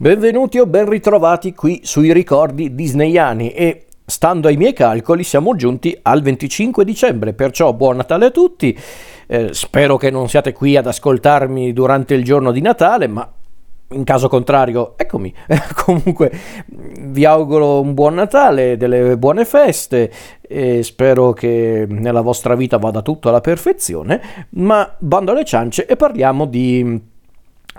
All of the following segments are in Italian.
Benvenuti o ben ritrovati qui sui ricordi disneyani e stando ai miei calcoli siamo giunti al 25 dicembre, perciò buon Natale a tutti. Eh, spero che non siate qui ad ascoltarmi durante il giorno di Natale, ma in caso contrario, eccomi. Comunque vi auguro un buon Natale, delle buone feste e spero che nella vostra vita vada tutto alla perfezione, ma bando alle ciance e parliamo di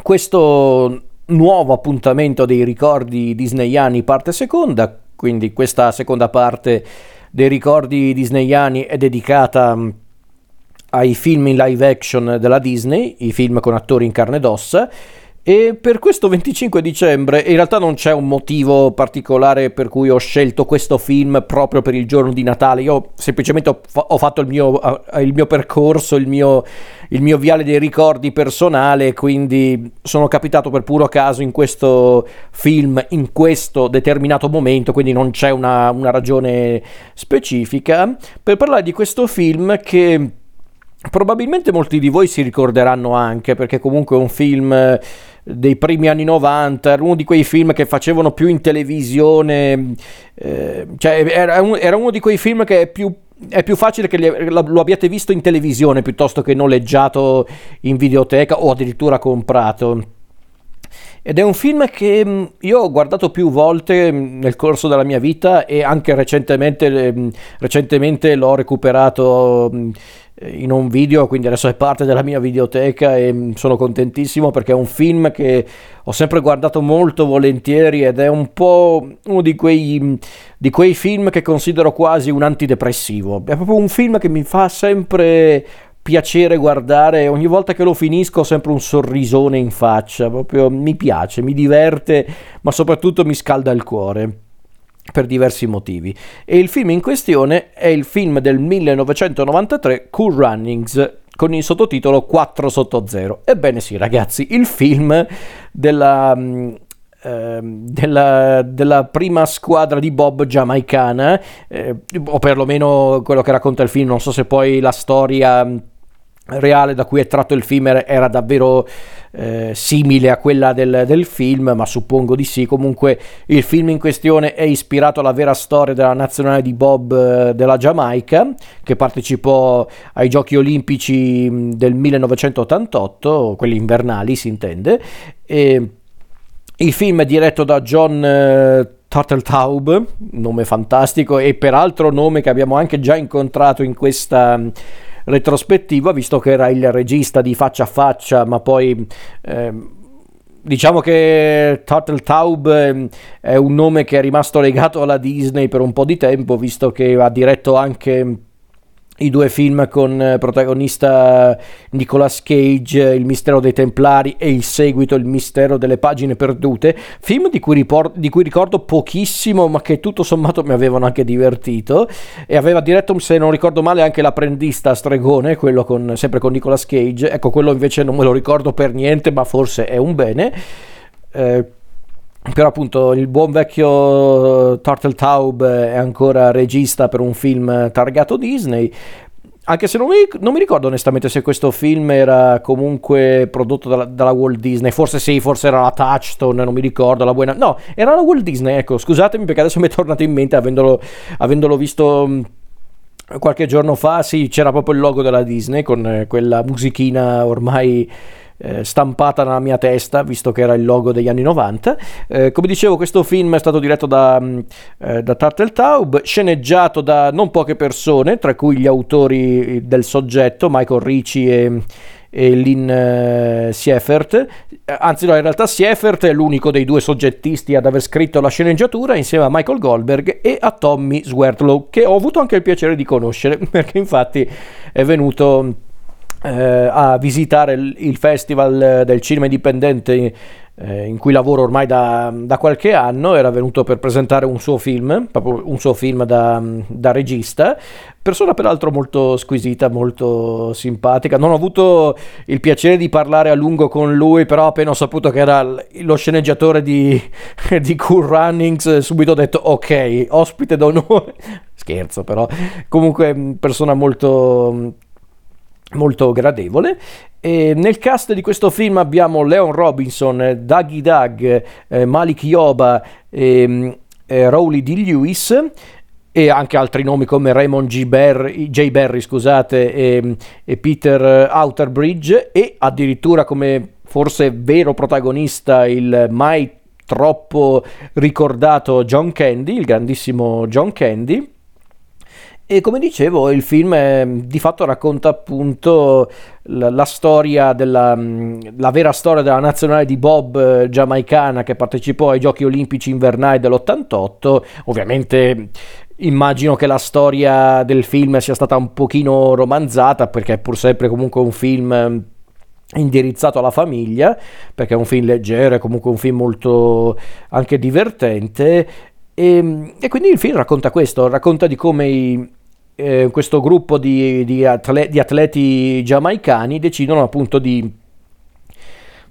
questo nuovo appuntamento dei ricordi disneyani parte seconda, quindi questa seconda parte dei ricordi disneyani è dedicata mm, ai film in live action della Disney, i film con attori in carne ed ossa e per questo 25 dicembre in realtà non c'è un motivo particolare per cui ho scelto questo film proprio per il giorno di Natale. Io semplicemente ho, ho fatto il mio, uh, il mio percorso, il mio, il mio, viale dei ricordi personale, quindi sono capitato per puro caso in questo film, in questo determinato momento, quindi non c'è una, una ragione specifica, per parlare di questo film che probabilmente molti di voi si ricorderanno anche, perché comunque è un film dei primi anni 90, era uno di quei film che facevano più in televisione, eh, cioè era, un, era, uno di quei film che è più, è più facile che lo abbiate visto in televisione piuttosto che noleggiato in videoteca o addirittura comprato. Ed è un film che mm, io ho guardato più volte mm, nel corso della mia vita e anche recentemente, mm, recentemente l'ho recuperato in un video, quindi adesso è parte della mia videoteca e sono contentissimo perché è un film che ho sempre guardato molto volentieri ed è un po' uno di quei, di quei film che considero quasi un antidepressivo. È proprio un film che mi fa sempre piacere guardare, ogni volta che lo finisco ho sempre un sorrisone in faccia, proprio mi piace, mi diverte, ma soprattutto mi scalda il cuore per diversi motivi. E il film in questione è il film del 1993 Cool Runnings con il sottotitolo 4 sotto 0. Ebbene sì, ragazzi, il film della mm, ehm, della, della, prima squadra di Bob giamaicana, eh, o perlomeno quello che racconta il film, non so se poi la storia mm, reale da cui è tratto il film era davvero eh, simile a quella del, del, film, ma suppongo di sì. Comunque il film in questione è ispirato alla vera storia della nazionale di Bob eh, della Giamaica, che partecipò ai Giochi Olimpici del 1988, quelli invernali si intende. E il film è diretto da John eh, nome fantastico e peraltro nome che abbiamo anche già incontrato in questa retrospettiva, visto che era il regista di Faccia a Faccia, ma poi... Eh, diciamo che Turtletaub ehm, è un nome che è rimasto legato alla Disney per un po' di tempo, visto che ha diretto anche i due film con eh, protagonista Nicolas Cage, Il mistero dei Templari e il seguito Il mistero delle pagine perdute, film di cui, ripor- di cui, ricordo pochissimo ma che tutto sommato mi avevano anche divertito. E aveva diretto se non ricordo male anche L'apprendista stregone, quello con, sempre con Nicolas Cage, ecco quello invece non me lo ricordo per niente ma forse è un bene. Eh, però appunto il buon vecchio Turtletaub è ancora regista per un film targato Disney. Anche se non mi, non mi, ricordo onestamente se questo film era comunque prodotto dalla, dalla, Walt Disney, forse sì, forse era la Touchstone, non mi ricordo, la buona... No, era la Walt Disney, ecco, scusatemi perché adesso mi è tornato in mente avendolo, avendolo visto mm, qualche giorno fa, sì, c'era proprio il logo della Disney con eh, quella musichina ormai eh, stampata nella mia testa, visto che era il logo degli anni 90. Eh, come dicevo, questo film è stato diretto da, mm, eh, da Turtletaub, sceneggiato da non poche persone, tra cui gli autori del soggetto, Michael Ricci e e Lynn uh, Sieffert. Anzi, no, in realtà Sieffert è l'unico dei due soggettisti ad aver scritto la sceneggiatura insieme a Michael Goldberg e a Tommy Swertlow, che ho avuto anche il piacere di conoscere, perché infatti è venuto eh, a visitare il, il, Festival del Cinema Indipendente eh, in cui lavoro ormai da, da, qualche anno, era venuto per presentare un suo film, proprio un suo film da, da, regista, persona peraltro molto squisita, molto simpatica, non ho avuto il piacere di parlare a lungo con lui, però appena ho saputo che era lo sceneggiatore di, di Cool Runnings, subito ho detto ok, ospite d'onore, scherzo però, comunque persona molto molto gradevole. E nel cast di questo film abbiamo Leon Robinson, Dougie Doug, eh, Malik Yoba e mm, eh, Rowley D. Lewis e anche altri nomi come Raymond G. Barry, J. Barry e, e Peter Outerbridge e addirittura come forse vero protagonista il mai troppo ricordato John Candy, il grandissimo John Candy. E come dicevo, il film è, di fatto racconta appunto la, la storia della la vera storia della nazionale di Bob eh, giamaicana che partecipò ai Giochi Olimpici invernali dell'88. Ovviamente immagino che la storia del film sia stata un pochino romanzata perché è pur sempre comunque un film indirizzato alla famiglia perché è un film leggero è comunque un film molto anche divertente e, e quindi il film racconta questo racconta di come i, eh, questo gruppo di, di, atleti, di, atleti giamaicani decidono appunto di,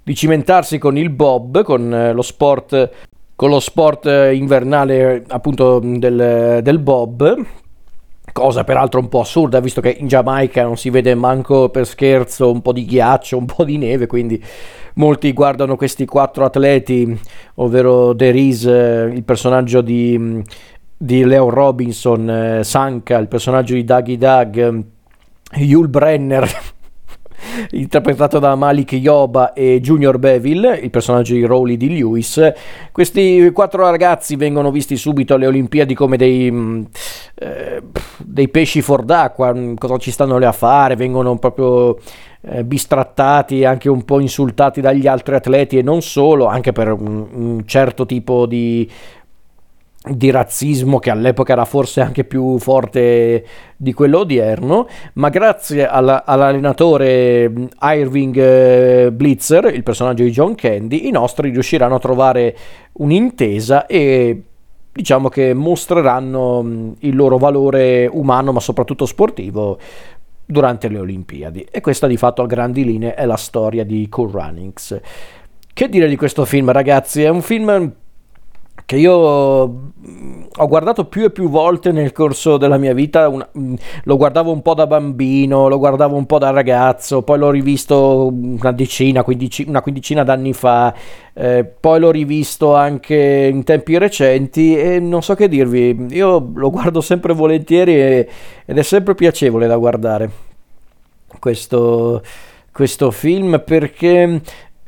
di cimentarsi con il bob, con eh, lo sport, con lo sport invernale appunto del, del bob, cosa peraltro un po' assurda visto che in Giamaica non si vede manco per scherzo un po' di ghiaccio, un po' di neve, quindi molti guardano questi quattro atleti, ovvero Deris, eh, il personaggio di di Leo Robinson, eh, Sanka, il personaggio di Dougie Doug, Yul Brenner, interpretato da Malik Yoba e Junior Beville, il personaggio di Rowley di Lewis. Questi quattro ragazzi vengono visti subito alle Olimpiadi come dei, mm, eh, dei pesci fuor d'acqua, mm, cosa ci stanno lì a fare, vengono proprio eh, bistrattati, anche un po' insultati dagli altri atleti e non solo, anche per un, un certo tipo di di razzismo che all'epoca era forse anche più forte di quello odierno, ma grazie alla, all'allenatore Irving eh, Blitzer, il personaggio di John Candy, i nostri riusciranno a trovare un'intesa e diciamo che mostreranno il loro valore umano ma soprattutto sportivo durante le Olimpiadi e questa di fatto a grandi linee è la storia di Cool Runnings. Che dire di questo film ragazzi? È un film che io mm, ho guardato più e più volte nel corso della mia vita, una, mm, lo guardavo un po' da bambino, lo guardavo un po' da ragazzo, poi l'ho rivisto una decina, quindici, una quindicina d'anni fa, eh, poi l'ho rivisto anche in tempi recenti e non so che dirvi, io lo guardo sempre volentieri e, ed è sempre piacevole da guardare questo, questo film perché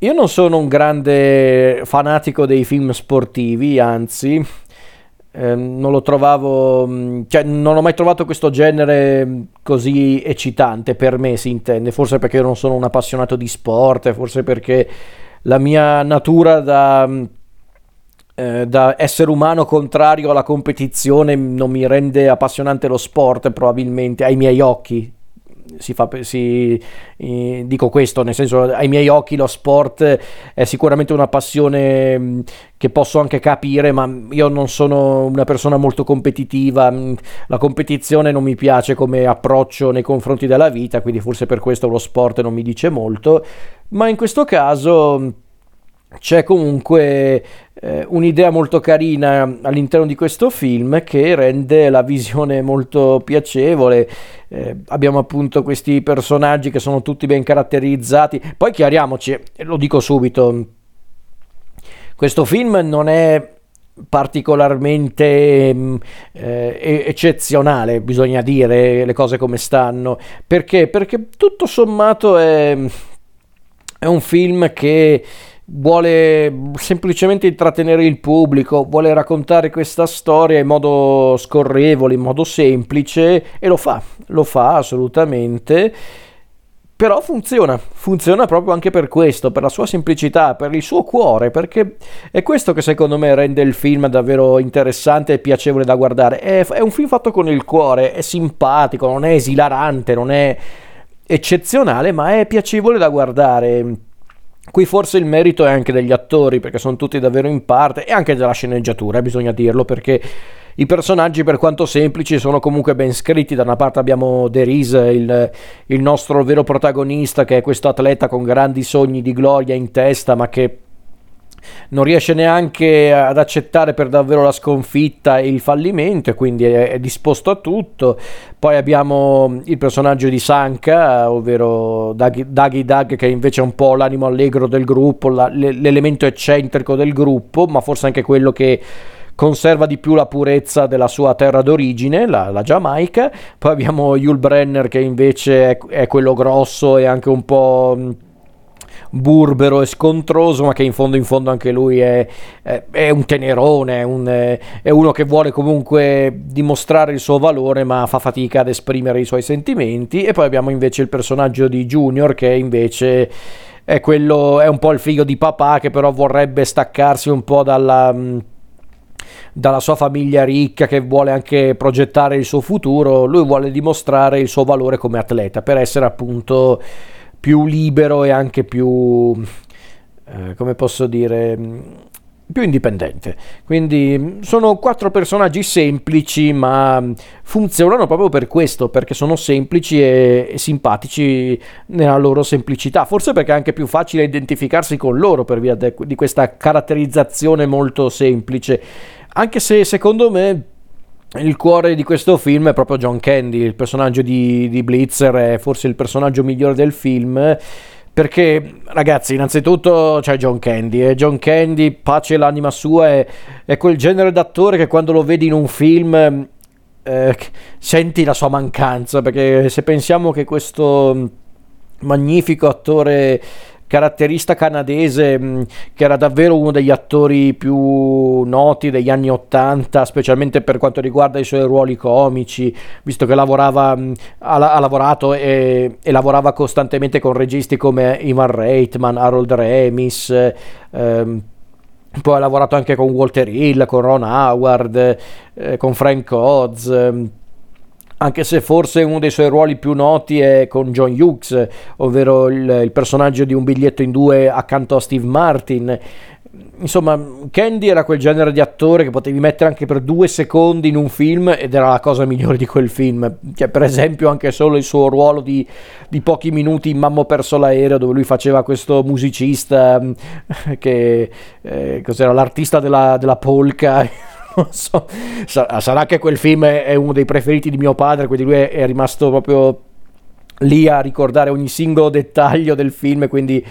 io non sono un grande fanatico dei film sportivi, anzi, eh, non lo trovavo, mm, cioè non ho mai trovato questo genere così eccitante per me, si intende, forse perché non sono un appassionato di sport, forse perché la mia natura da, mm, eh, da essere umano contrario alla competizione non mi rende appassionante lo sport, probabilmente ai miei occhi, si fa, si, eh, dico questo, nel senso ai miei occhi lo sport è sicuramente una passione mm, che posso anche capire, ma io non sono una persona molto competitiva, mm, la competizione non mi piace come approccio nei confronti della vita, quindi forse per questo lo sport non mi dice molto, ma in questo caso mm, c'è comunque eh, un'idea molto carina all'interno di questo film che rende la visione molto piacevole. Eh, abbiamo appunto questi personaggi che sono tutti ben caratterizzati. Poi chiariamoci, lo dico subito, questo film non è particolarmente mm, eh, eccezionale, bisogna dire le cose come stanno. Perché? Perché tutto sommato è, è un film che vuole semplicemente intrattenere il pubblico, vuole raccontare questa storia in modo scorrevole, in modo semplice e lo fa, lo fa assolutamente. Però funziona, funziona proprio anche per questo, per la sua semplicità, per il suo cuore, perché è questo che secondo me rende il film davvero interessante e piacevole da guardare. È, è un film fatto con il cuore, è simpatico, non è esilarante, non è eccezionale, ma è piacevole da guardare Qui forse il merito è anche degli attori, perché sono tutti davvero in parte, e anche della sceneggiatura, eh, bisogna dirlo, perché i personaggi, per quanto semplici, sono comunque ben scritti. Da una parte abbiamo Deris, il, il nostro vero protagonista, che è questo atleta con grandi sogni di gloria in testa, ma che non riesce neanche ad accettare per davvero la sconfitta e il fallimento e quindi è, è, disposto a tutto. Poi abbiamo il personaggio di Sanka, ovvero Daggy Dag, che invece è un po' l'animo allegro del gruppo, la, l'elemento eccentrico del gruppo, ma forse anche quello che conserva di più la purezza della sua terra d'origine, la, la Giamaica. Poi abbiamo Yul Brenner che invece è, è quello grosso e anche un po' burbero e scontroso, ma che in fondo in fondo anche lui è, è, è un tenerone, è, un, è, uno che vuole comunque dimostrare il suo valore, ma fa fatica ad esprimere i suoi sentimenti. E poi abbiamo invece il personaggio di Junior, che invece è, quello, è un po' il figlio di papà, che però vorrebbe staccarsi un po' dalla dalla sua famiglia ricca che vuole anche progettare il suo futuro, lui vuole dimostrare il suo valore come atleta per essere appunto più libero e anche più, eh, come posso dire, più indipendente. Quindi sono quattro personaggi semplici, ma funzionano proprio per questo, perché sono semplici e, e, simpatici nella loro semplicità. Forse perché è anche più facile identificarsi con loro per via de, di questa caratterizzazione molto semplice. Anche se secondo me il cuore di questo film è proprio John Candy, il personaggio di, di Blitzer è forse il personaggio migliore del film. Perché, ragazzi, innanzitutto c'è John Candy e John Candy, pace l'anima sua, è, è quel genere d'attore che quando lo vedi in un film eh, senti la sua mancanza. Perché se pensiamo che questo magnifico attore caratterista canadese mm, che era davvero uno degli attori più noti degli anni 80, specialmente per quanto riguarda i suoi ruoli comici, visto che lavorava, mm, ha, ha lavorato e, e, lavorava costantemente con registi come Ivan Reitman, Harold Remis, ehm, poi ha lavorato anche con Walter Hill, con Ron Howard, eh, con Frank Oz. Ehm, anche se forse uno dei suoi ruoli più noti è con John Hughes, ovvero il, il, personaggio di un biglietto in due accanto a Steve Martin. Insomma, Candy era quel genere di attore che potevi mettere anche per due secondi in un film ed era la cosa migliore di quel film. Cioè, per esempio, anche solo il suo ruolo di, di pochi minuti in Mammo perso l'aereo, dove lui faceva questo musicista che eh, cos'era l'artista della, della polka so, sarà che quel film è uno dei preferiti di mio padre, quindi lui è rimasto proprio lì a ricordare ogni singolo dettaglio del film, quindi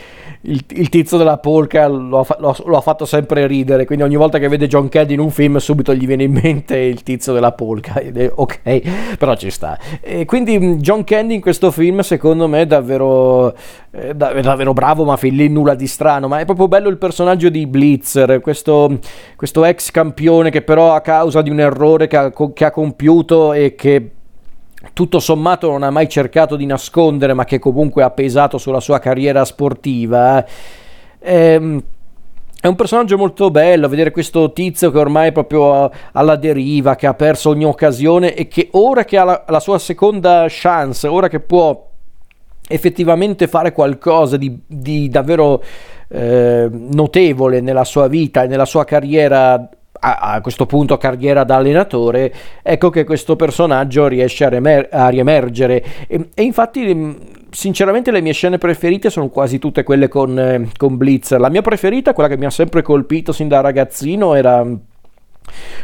il, il tizio della polka lo ha, lo, lo ha, fatto sempre ridere, quindi ogni volta che vede John Candy in un film subito gli viene in mente il tizio della polka, è, ok, però ci sta. E quindi John Candy in questo film secondo me è davvero, è davvero bravo, ma fin lì nulla di strano, ma è proprio bello il personaggio di Blitzer, questo, questo ex campione che però a causa di un errore che ha, che ha compiuto e che tutto sommato non ha mai cercato di nascondere, ma che comunque ha pesato sulla sua carriera sportiva. Ehm, è un personaggio molto bello, vedere questo tizio che ormai è proprio alla deriva, che ha perso ogni occasione e che ora che ha la, la sua seconda chance, ora che può effettivamente fare qualcosa di, di davvero eh, notevole nella sua vita e nella sua carriera a, questo punto carriera da allenatore, ecco che questo personaggio riesce a, remer- a riemergere. E, e, infatti, mm, sinceramente, le mie scene preferite sono quasi tutte quelle con, eh, con Blitzer. La mia preferita, quella che mi ha sempre colpito sin da ragazzino, era mm,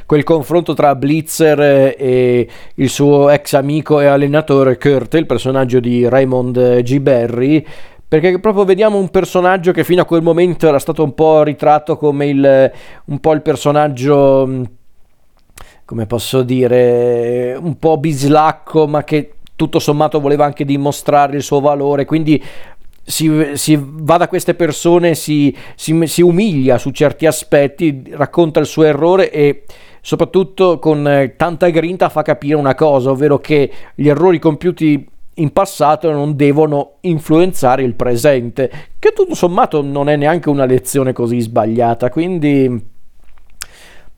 quel confronto tra Blitzer e il suo ex amico e allenatore Kurt, il personaggio di Raymond G. Berry perché proprio vediamo un personaggio che fino a quel momento era stato un po' ritratto come il, un po' il personaggio, mm, come posso dire, un po' bislacco, ma che tutto sommato voleva anche dimostrare il suo valore, quindi si, si, va da queste persone, si, si, si, umilia su certi aspetti, racconta il suo errore e soprattutto con tanta grinta fa capire una cosa, ovvero che gli errori compiuti in passato non devono influenzare il presente, che tutto sommato non è neanche una lezione così sbagliata, quindi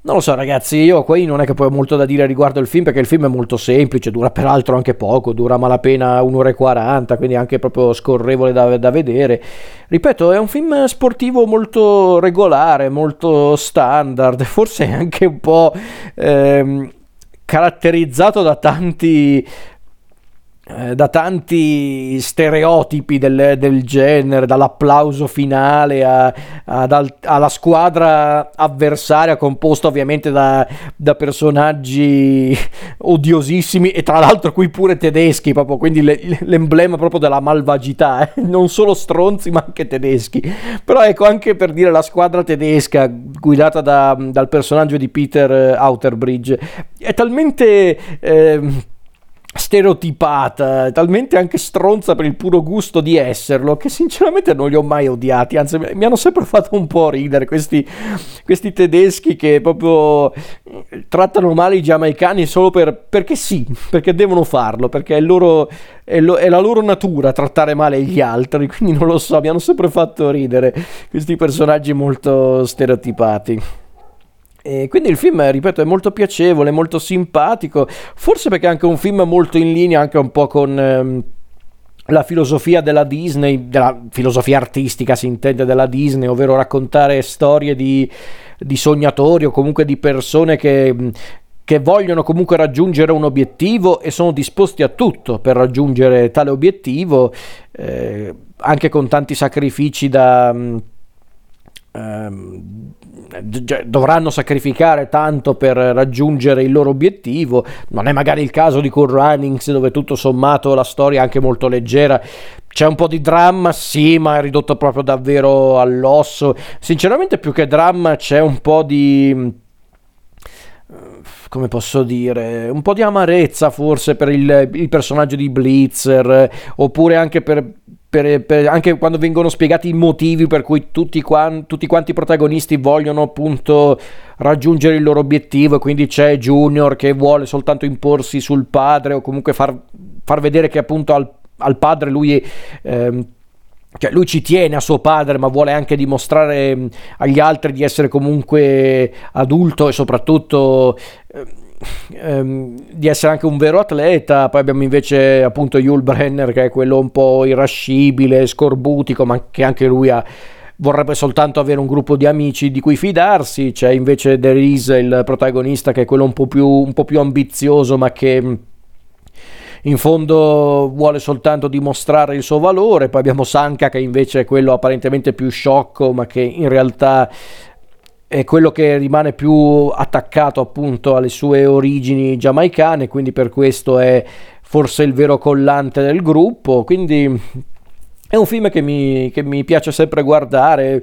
non lo so ragazzi, io qui non è che poi ho molto da dire riguardo il film perché il film è molto semplice, dura peraltro anche poco, dura malapena un'ora e 40, quindi anche proprio scorrevole da, da vedere. Ripeto, è un film sportivo molto regolare, molto standard, forse anche un po' ehm, caratterizzato da tanti da tanti stereotipi del, del, genere, dall'applauso finale a, a, alla squadra avversaria composta ovviamente da, da, personaggi odiosissimi e tra l'altro qui pure tedeschi, proprio, quindi le, l'emblema proprio della malvagità, eh? non solo stronzi ma anche tedeschi. Però ecco anche per dire la squadra tedesca guidata da, dal personaggio di Peter Outerbridge è talmente... Eh, stereotipata, talmente anche stronza per il puro gusto di esserlo, che sinceramente non li ho mai odiati, anzi mi hanno sempre fatto un po' ridere questi, questi tedeschi che proprio eh, trattano male i giamaicani solo per, perché sì, perché devono farlo, perché è, loro, è, lo, è la loro natura trattare male gli altri, quindi non lo so, mi hanno sempre fatto ridere questi personaggi molto stereotipati. E quindi il film, ripeto, è molto piacevole, molto simpatico, forse perché è anche un film molto in linea anche un po' con... Ehm, la filosofia della Disney, della filosofia artistica si intende della Disney, ovvero raccontare storie di, di sognatori o comunque di persone che, che vogliono comunque raggiungere un obiettivo e sono disposti a tutto per raggiungere tale obiettivo, eh, anche con tanti sacrifici da... Ehm, dovranno sacrificare tanto per raggiungere il loro obiettivo. Non è magari il caso di Cool Runnings, dove tutto sommato la storia è anche molto leggera. C'è un po' di dramma, sì, ma è ridotto proprio davvero all'osso. Sinceramente, più che dramma, c'è un po' di come posso dire, un po' di amarezza forse per il, il personaggio di Blitzer, oppure anche per, per, per, anche quando vengono spiegati i motivi per cui tutti, quan, tutti, quanti i protagonisti vogliono appunto raggiungere il loro obiettivo e quindi c'è Junior che vuole soltanto imporsi sul padre o comunque far, far vedere che appunto al, al padre lui eh, cioè lui ci tiene a suo padre, ma vuole anche dimostrare agli altri di essere comunque adulto e soprattutto ehm, di essere anche un vero atleta. Poi abbiamo invece appunto Yul Brenner che è quello un po' irascibile, scorbutico, ma che anche lui ha vorrebbe soltanto avere un gruppo di amici di cui fidarsi. C'è invece Derise, il protagonista, che è quello un po' più, un po più ambizioso, ma che in fondo vuole soltanto dimostrare il suo valore. Poi abbiamo Sanka che invece è quello apparentemente più sciocco, ma che in realtà è quello che rimane più attaccato appunto alle sue origini giamaicane, quindi per questo è forse il vero collante del gruppo. Quindi è un film che mi, che mi piace sempre guardare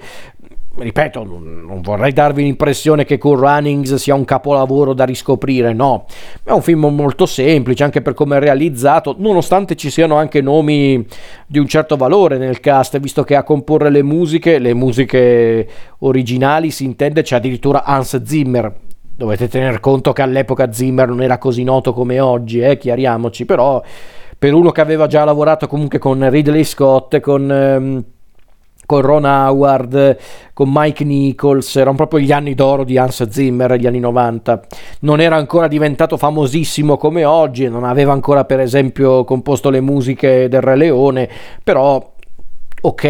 ripeto, non vorrei darvi l'impressione che Cool Runnings sia un capolavoro da riscoprire, no, è un film molto semplice anche per come è realizzato, nonostante ci siano anche nomi di un certo valore nel cast, visto che a comporre le musiche, le musiche originali si intende c'è addirittura Hans Zimmer. Dovete tener conto che all'epoca Zimmer non era così noto come oggi, eh, chiariamoci, però per uno che aveva già lavorato comunque con Ridley Scott, con... Ehm, con Ron Howard, con Mike Nichols, erano proprio gli anni d'oro di Hans Zimmer, gli anni 90. Non era ancora diventato famosissimo come oggi, non aveva ancora per esempio composto le musiche del Re Leone, però ok,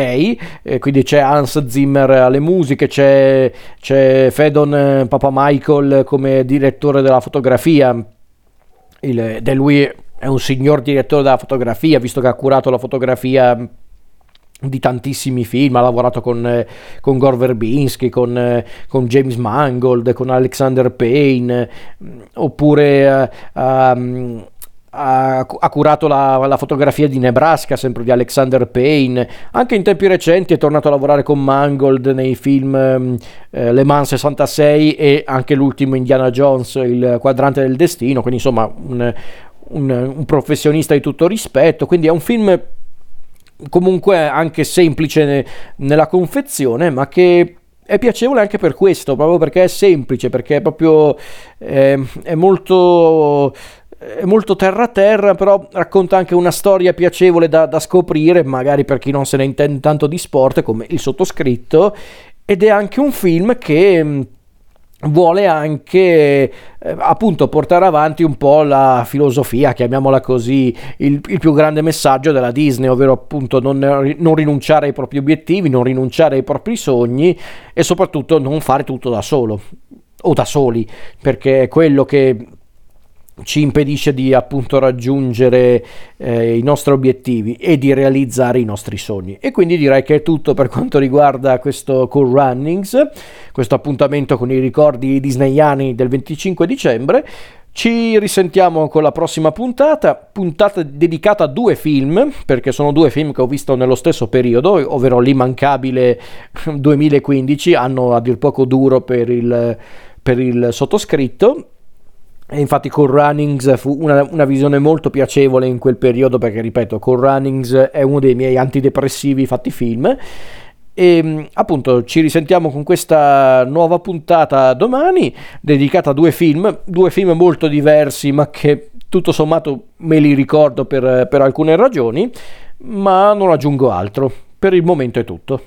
eh, quindi c'è Hans Zimmer alle musiche, c'è, c'è Fedon eh, Papa Michael come direttore della fotografia, il, è lui è un signor direttore della fotografia, visto che ha curato la fotografia di tantissimi film, ha lavorato con, eh, con Gore Verbinski, con, eh, con, James Mangold, con Alexander Payne, mm, oppure um, ha, curato la, la, fotografia di Nebraska, sempre di Alexander Payne. Anche in tempi recenti è tornato a lavorare con Mangold nei film um, eh, Le Mans 66 e anche l'ultimo Indiana Jones, il quadrante del destino. Quindi, insomma, un, un, un professionista di tutto rispetto. Quindi è un film comunque anche semplice nella confezione, ma che è piacevole anche per questo, proprio perché è semplice, perché è proprio eh, è molto è molto terra terra, però racconta anche una storia piacevole da, da, scoprire, magari per chi non se ne intende tanto di sport, come il sottoscritto, ed è anche un film che vuole anche eh, appunto portare avanti un po' la filosofia, chiamiamola così, il, il più grande messaggio della Disney, ovvero appunto non, non, rinunciare ai propri obiettivi, non rinunciare ai propri sogni e soprattutto non fare tutto da solo o da soli, perché è quello che ci impedisce di appunto raggiungere eh, i nostri obiettivi e di realizzare i nostri sogni. E quindi direi che è tutto per quanto riguarda questo Cool Runnings, questo appuntamento con i ricordi disneyani del 25 dicembre. Ci risentiamo con la prossima puntata, puntata dedicata a due film, perché sono due film che ho visto nello stesso periodo, ovvero L'immancabile 2015, anno a dir poco duro per il, per il sottoscritto, e infatti Cool Runnings fu una, una, visione molto piacevole in quel periodo perché, ripeto, Cool Runnings è uno dei miei antidepressivi fatti film. E appunto ci risentiamo con questa nuova puntata domani dedicata a due film, due film molto diversi ma che tutto sommato me li ricordo per, per alcune ragioni, ma non aggiungo altro. Per il momento è tutto.